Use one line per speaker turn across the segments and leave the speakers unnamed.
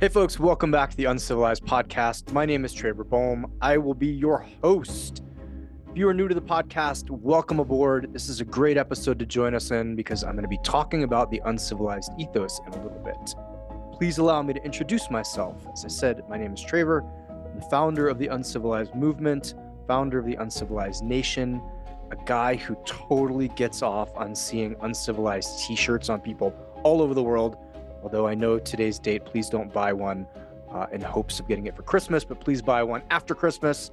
Hey, folks, welcome back to the Uncivilized Podcast. My name is Traver Boehm. I will be your host. If you are new to the podcast, welcome aboard. This is a great episode to join us in because I'm going to be talking about the uncivilized ethos in a little bit. Please allow me to introduce myself. As I said, my name is Traver. I'm the founder of the Uncivilized Movement, founder of the Uncivilized Nation, a guy who totally gets off on seeing uncivilized t shirts on people all over the world Although I know today's date, please don't buy one uh, in hopes of getting it for Christmas, but please buy one after Christmas.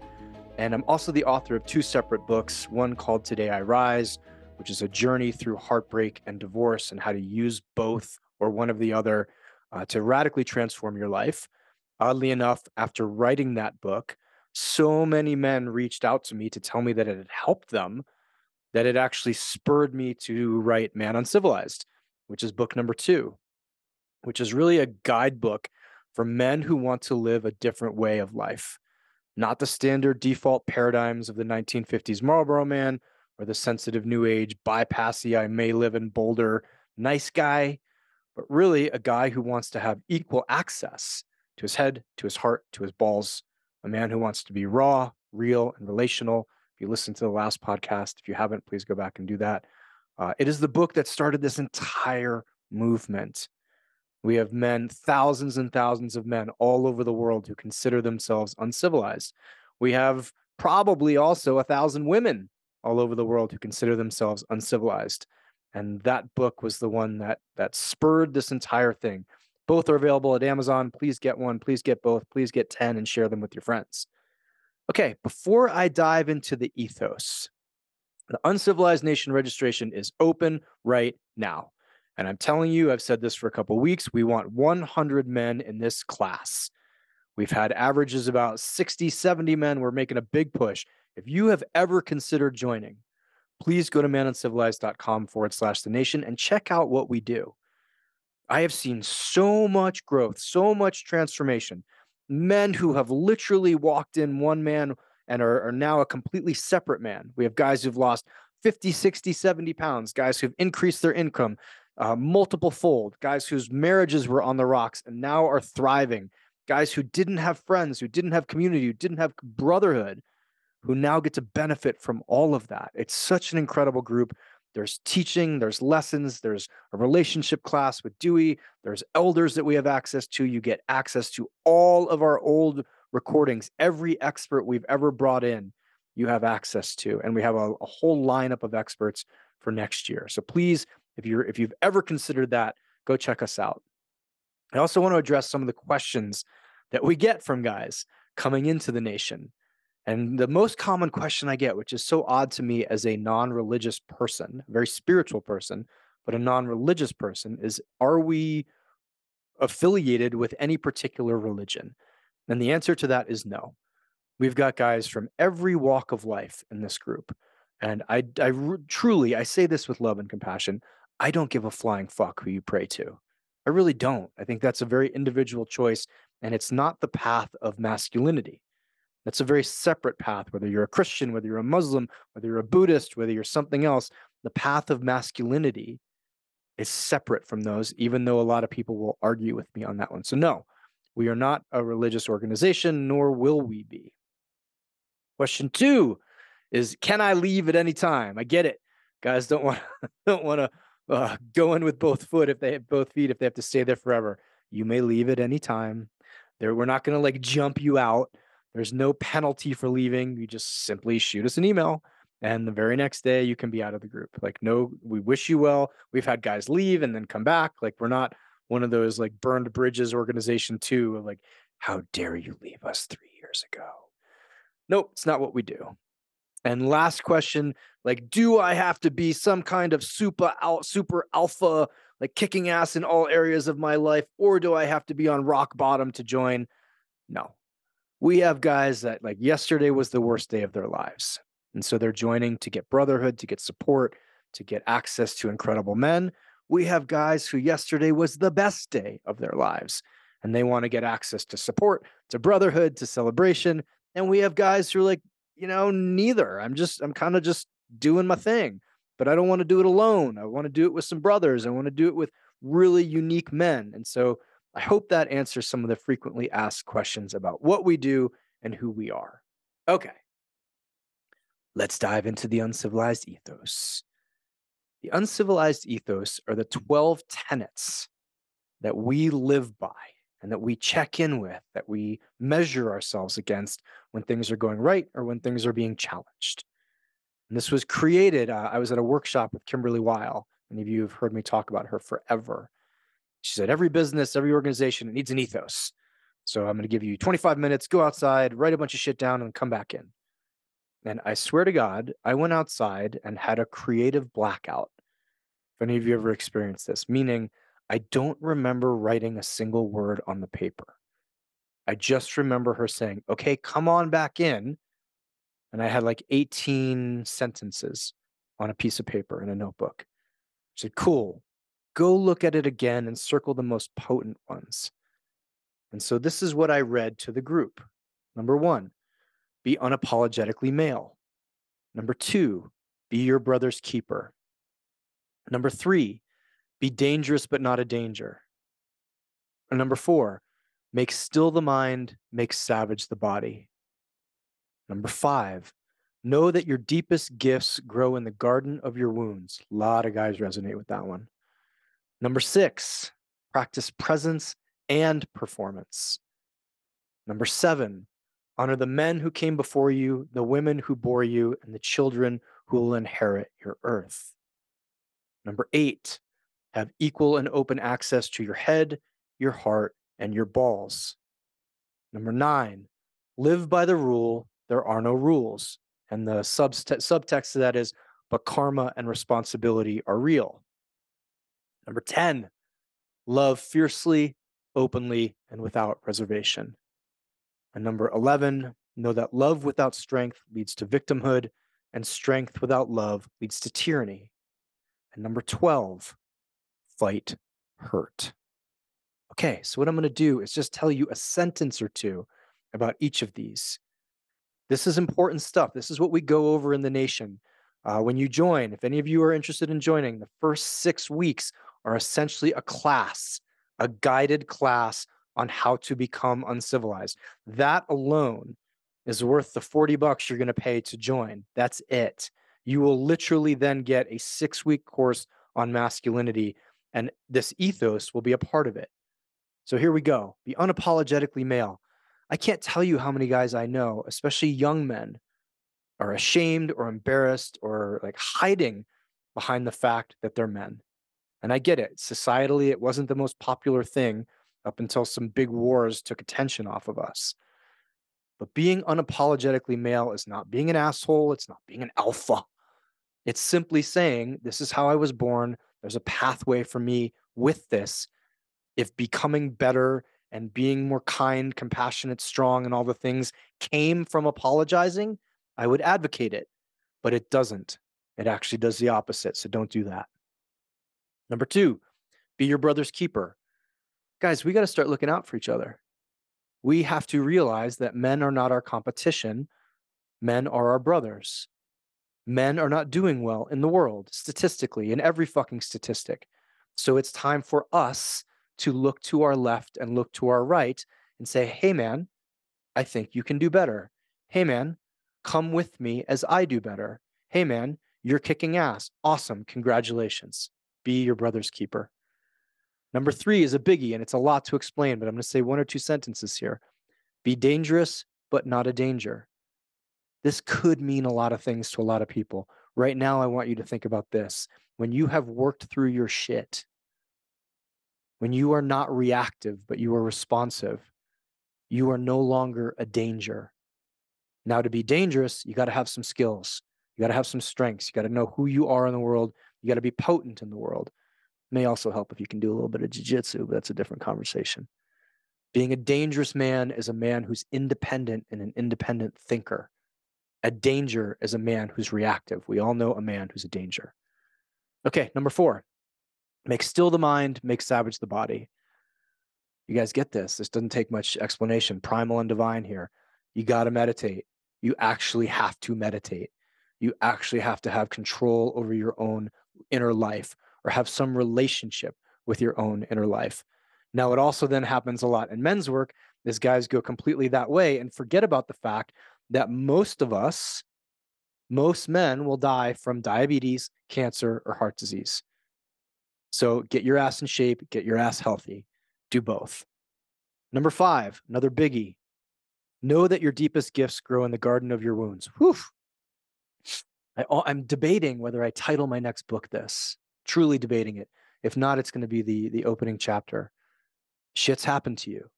And I'm also the author of two separate books one called Today I Rise, which is a journey through heartbreak and divorce and how to use both or one of the other uh, to radically transform your life. Oddly enough, after writing that book, so many men reached out to me to tell me that it had helped them that it actually spurred me to write Man Uncivilized, which is book number two which is really a guidebook for men who want to live a different way of life, not the standard default paradigms of the 1950s Marlboro man or the sensitive new age bypassy I may live in Boulder nice guy, but really a guy who wants to have equal access to his head, to his heart, to his balls, a man who wants to be raw, real, and relational. If you listen to the last podcast, if you haven't, please go back and do that. Uh, it is the book that started this entire movement. We have men, thousands and thousands of men all over the world who consider themselves uncivilized. We have probably also a thousand women all over the world who consider themselves uncivilized. And that book was the one that that spurred this entire thing. Both are available at Amazon. Please get one. Please get both. Please get 10 and share them with your friends. Okay, before I dive into the ethos, the Uncivilized Nation registration is open right now. And I'm telling you, I've said this for a couple weeks. We want 100 men in this class. We've had averages about 60, 70 men. We're making a big push. If you have ever considered joining, please go to manuncivilized.com forward slash the nation and check out what we do. I have seen so much growth, so much transformation. Men who have literally walked in one man and are, are now a completely separate man. We have guys who've lost 50, 60, 70 pounds, guys who've increased their income, uh, multiple fold, guys whose marriages were on the rocks and now are thriving, guys who didn't have friends, who didn't have community, who didn't have brotherhood, who now get to benefit from all of that. It's such an incredible group. There's teaching, there's lessons, there's a relationship class with Dewey, there's elders that we have access to. You get access to all of our old recordings, every expert we've ever brought in, you have access to. And we have a, a whole lineup of experts for next year. So please if you're if you've ever considered that, go check us out. I also want to address some of the questions that we get from guys coming into the nation. And the most common question I get, which is so odd to me as a non religious person, very spiritual person, but a non religious person, is are we affiliated with any particular religion? And the answer to that is no. We've got guys from every walk of life in this group. And I, I truly, I say this with love and compassion. I don't give a flying fuck who you pray to. I really don't. I think that's a very individual choice, and it's not the path of masculinity. That's a very separate path, whether you're a Christian, whether you're a Muslim, whether you're a Buddhist, whether you're something else. The path of masculinity is separate from those, even though a lot of people will argue with me on that one. So, no, we are not a religious organization, nor will we be. Question two is Can I leave at any time? I get it. Guys don't want don't want to uh, go in with both foot if they have both feet if they have to stay there forever. You may leave at any time. There, we're not going to like jump you out. There's no penalty for leaving. You just simply shoot us an email, and the very next day you can be out of the group. Like, no, we wish you well. We've had guys leave and then come back. Like, we're not one of those like burned bridges organization too. Like, how dare you leave us three years ago? Nope, it's not what we do. And last question, like, do I have to be some kind of super super alpha, like kicking ass in all areas of my life, or do I have to be on rock bottom to join? No. We have guys that like yesterday was the worst day of their lives. And so they're joining to get brotherhood, to get support, to get access to incredible men. We have guys who yesterday was the best day of their lives and they want to get access to support, to brotherhood, to celebration. And we have guys who are like, you know, neither. I'm just, I'm kind of just doing my thing, but I don't want to do it alone. I want to do it with some brothers. I want to do it with really unique men. And so I hope that answers some of the frequently asked questions about what we do and who we are. Okay. Let's dive into the uncivilized ethos. The uncivilized ethos are the 12 tenets that we live by and that we check in with, that we measure ourselves against when things are going right or when things are being challenged. And this was created, uh, I was at a workshop with Kimberly Weil. Many of you have heard me talk about her forever. She said, every business, every organization, it needs an ethos. So I'm going to give you 25 minutes, go outside, write a bunch of shit down, and come back in. And I swear to God, I went outside and had a creative blackout. If any of you ever experienced this, meaning I don't remember writing a single word on the paper. I just remember her saying, okay, come on back in. And I had like 18 sentences on a piece of paper in a notebook. She said, cool, go look at it again and circle the most potent ones. And so this is what I read to the group. Number one, be unapologetically male. Number two, be your brother's keeper. Number three, be dangerous but not a danger. And number four, make still the mind, make savage the body. Number five, know that your deepest gifts grow in the garden of your wounds. A lot of guys resonate with that one. Number six, practice presence and performance. Number seven, honor the men who came before you, the women who bore you, and the children who will inherit your earth. Number eight, have equal and open access to your head, your heart, and your balls. Number nine, live by the rule, there are no rules. And the subtext to that is, but karma and responsibility are real. Number 10, love fiercely, openly, and without reservation. And number 11, know that love without strength leads to victimhood, and strength without love leads to tyranny. And number 12, fight hurt. Okay, so what I'm going to do is just tell you a sentence or two about each of these. This is important stuff. This is what we go over in the nation. Uh, when you join, if any of you are interested in joining, the first six weeks are essentially a class, a guided class on how to become uncivilized. That alone is worth the 40 bucks you're going to pay to join. That's it. You will literally then get a six week course on masculinity, and this ethos will be a part of it. So here we go be unapologetically male. I can't tell you how many guys I know, especially young men, are ashamed or embarrassed or like hiding behind the fact that they're men. And I get it. Societally, it wasn't the most popular thing up until some big wars took attention off of us. But being unapologetically male is not being an asshole, it's not being an alpha. It's simply saying, This is how I was born. There's a pathway for me with this. If becoming better and being more kind, compassionate, strong, and all the things came from apologizing, I would advocate it. But it doesn't. It actually does the opposite. So don't do that. Number two, be your brother's keeper. Guys, we got to start looking out for each other. We have to realize that men are not our competition, men are our brothers. Men are not doing well in the world, statistically, in every fucking statistic. So it's time for us to look to our left and look to our right and say, hey, man, I think you can do better. Hey, man, come with me as I do better. Hey, man, you're kicking ass. Awesome. Congratulations. Be your brother's keeper. Number three is a biggie, and it's a lot to explain, but I'm going to say one or two sentences here. Be dangerous, but not a danger. This could mean a lot of things to a lot of people. Right now, I want you to think about this. When you have worked through your shit, when you are not reactive, but you are responsive, you are no longer a danger. Now, to be dangerous, you got to have some skills. You got to have some strengths. You got to know who you are in the world. You got to be potent in the world. May also help if you can do a little bit of jujitsu, but that's a different conversation. Being a dangerous man is a man who's independent and an independent thinker. A danger is a man who's reactive. We all know a man who's a danger. Okay, number four, Make still the mind, make savage the body. You guys get this. This doesn't take much explanation. Primal and divine here. You got to meditate. You actually have to meditate. You actually have to have control over your own inner life or have some relationship with your own inner life. Now, it also then happens a lot in men's work is guys go completely that way and forget about the fact that most of us, most men will die from diabetes, cancer, or heart disease. So get your ass in shape, get your ass healthy, do both. Number five, another biggie. Know that your deepest gifts grow in the garden of your wounds. Whew. I, I'm debating whether I title my next book this. Truly debating it. If not, it's going to be the the opening chapter. Shit's happened to you.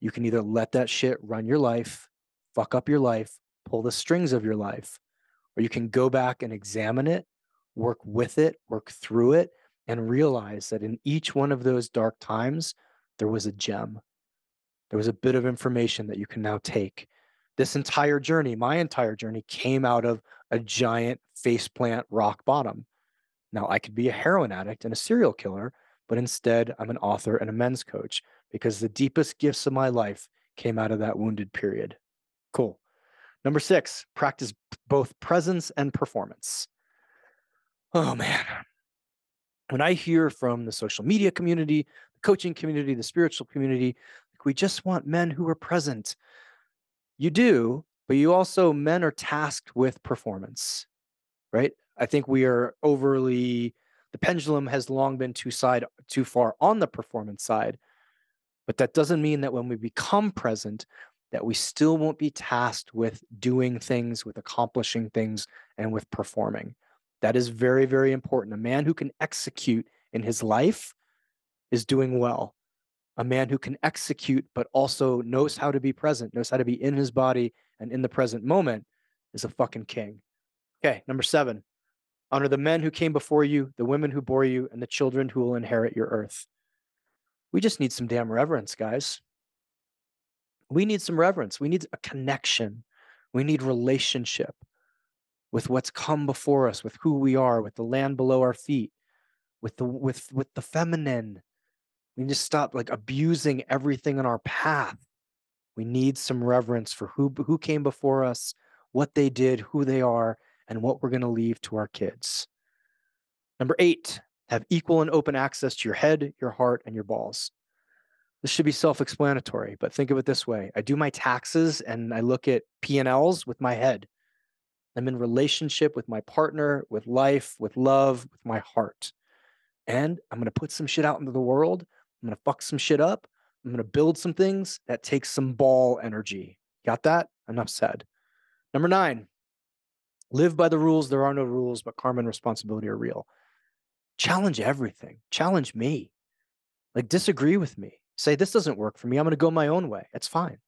You can either let that shit run your life, fuck up your life, pull the strings of your life, or you can go back and examine it, work with it, work through it, and realize that in each one of those dark times, there was a gem. There was a bit of information that you can now take. This entire journey, my entire journey, came out of a giant faceplant rock bottom. Now, I could be a heroin addict and a serial killer, but instead, I'm an author and a men's coach because the deepest gifts of my life came out of that wounded period. Cool. Number six, practice both presence and performance. Oh man. When I hear from the social media community, the coaching community, the spiritual community, we just want men who are present. You do, but you also, men are tasked with performance, right? I think we are overly, the pendulum has long been too side, too far on the performance side. But that doesn't mean that when we become present, that we still won't be tasked with doing things, with accomplishing things, and with performing. That is very, very important. A man who can execute in his life is doing well. A man who can execute, but also knows how to be present, knows how to be in his body and in the present moment, is a fucking king. Okay, number seven honor the men who came before you, the women who bore you, and the children who will inherit your earth. We just need some damn reverence, guys. We need some reverence. We need a connection. We need relationship with what's come before us, with who we are, with the land below our feet, with the with with the feminine. We need to stop like abusing everything in our path. We need some reverence for who who came before us, what they did, who they are, and what we're going to leave to our kids. Number 8, have equal and open access to your head, your heart, and your balls. This should be self-explanatory, but think of it this way. I do my taxes and I look at P&Ls with my head. I'm in relationship with my partner, with life, with love, with my heart. And I'm going to put some shit out into the world. I'm going to fuck some shit up. I'm going to build some things that take some ball energy. Got that? Enough said. Number nine, live by the rules. There are no rules, but karma and responsibility are real. Challenge everything. Challenge me. Like, disagree with me. Say, this doesn't work for me. I'm going to go my own way. It's fine.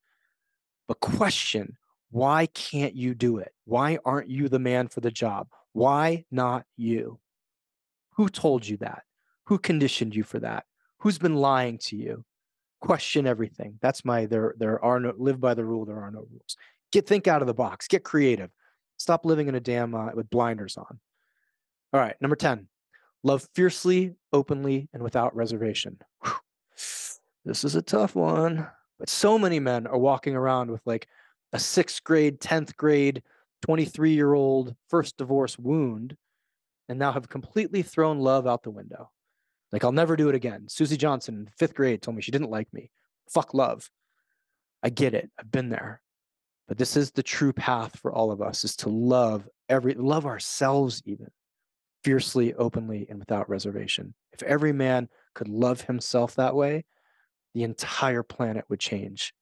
But question why can't you do it? Why aren't you the man for the job? Why not you? Who told you that? Who conditioned you for that? Who's been lying to you? Question everything. That's my there there are no live by the rule there are no rules. Get think out of the box. Get creative. Stop living in a damn uh, with blinders on. All right, number 10. Love fiercely, openly, and without reservation. Whew. This is a tough one. But so many men are walking around with like a sixth grade, 10th grade, 23 year old first divorce wound and now have completely thrown love out the window. Like, I'll never do it again. Susie Johnson in fifth grade told me she didn't like me. Fuck love. I get it. I've been there. But this is the true path for all of us is to love every love ourselves even fiercely, openly, and without reservation. If every man could love himself that way, the entire planet would change.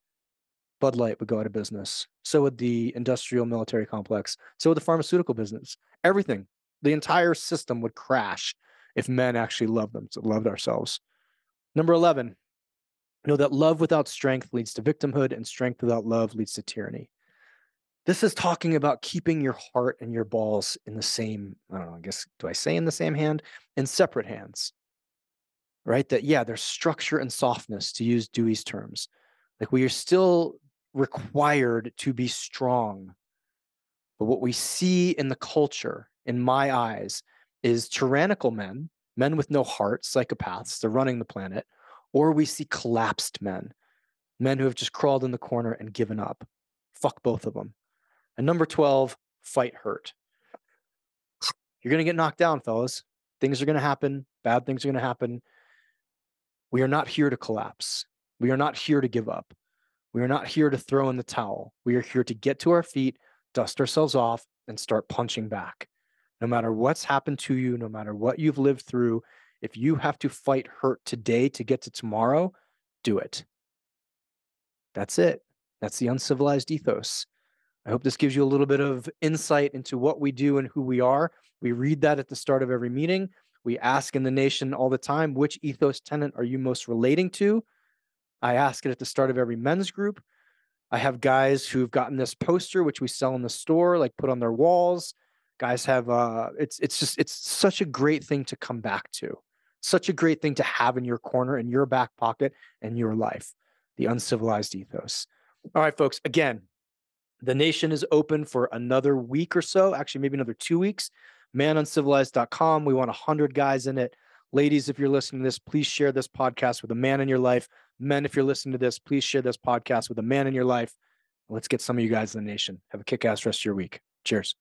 Bud Light would go out of business. So would the industrial military complex. So would the pharmaceutical business. Everything, the entire system would crash if men actually loved them, loved ourselves. Number 11, know that love without strength leads to victimhood and strength without love leads to tyranny. This is talking about keeping your heart and your balls in the same, I don't know, I guess, do I say in the same hand? In separate hands, right? That, yeah, there's structure and softness to use Dewey's terms. Like we are still required to be strong. But what we see in the culture, in my eyes, is tyrannical men, men with no heart, psychopaths, they're running the planet, or we see collapsed men, men who have just crawled in the corner and given up. Fuck both of them. And number 12, fight hurt. You're going to get knocked down, fellas. Things are going to happen. Bad things are going to happen. We are not here to collapse. We are not here to give up. We are not here to throw in the towel. We are here to get to our feet, dust ourselves off, and start punching back. No matter what's happened to you, no matter what you've lived through, if you have to fight hurt today to get to tomorrow, do it. That's it. That's the uncivilized ethos. I hope this gives you a little bit of insight into what we do and who we are. We read that at the start of every meeting. We ask in the nation all the time, which ethos tenant are you most relating to? I ask it at the start of every men's group. I have guys who've gotten this poster, which we sell in the store, like put on their walls. Guys have uh it's it's just it's such a great thing to come back to. Such a great thing to have in your corner, in your back pocket, and your life. The uncivilized ethos. All right, folks. Again, the nation is open for another week or so, actually, maybe another two weeks. Manuncivilized.com. We want 100 guys in it. Ladies, if you're listening to this, please share this podcast with a man in your life. Men, if you're listening to this, please share this podcast with a man in your life. Let's get some of you guys in the nation. Have a kick ass rest of your week. Cheers.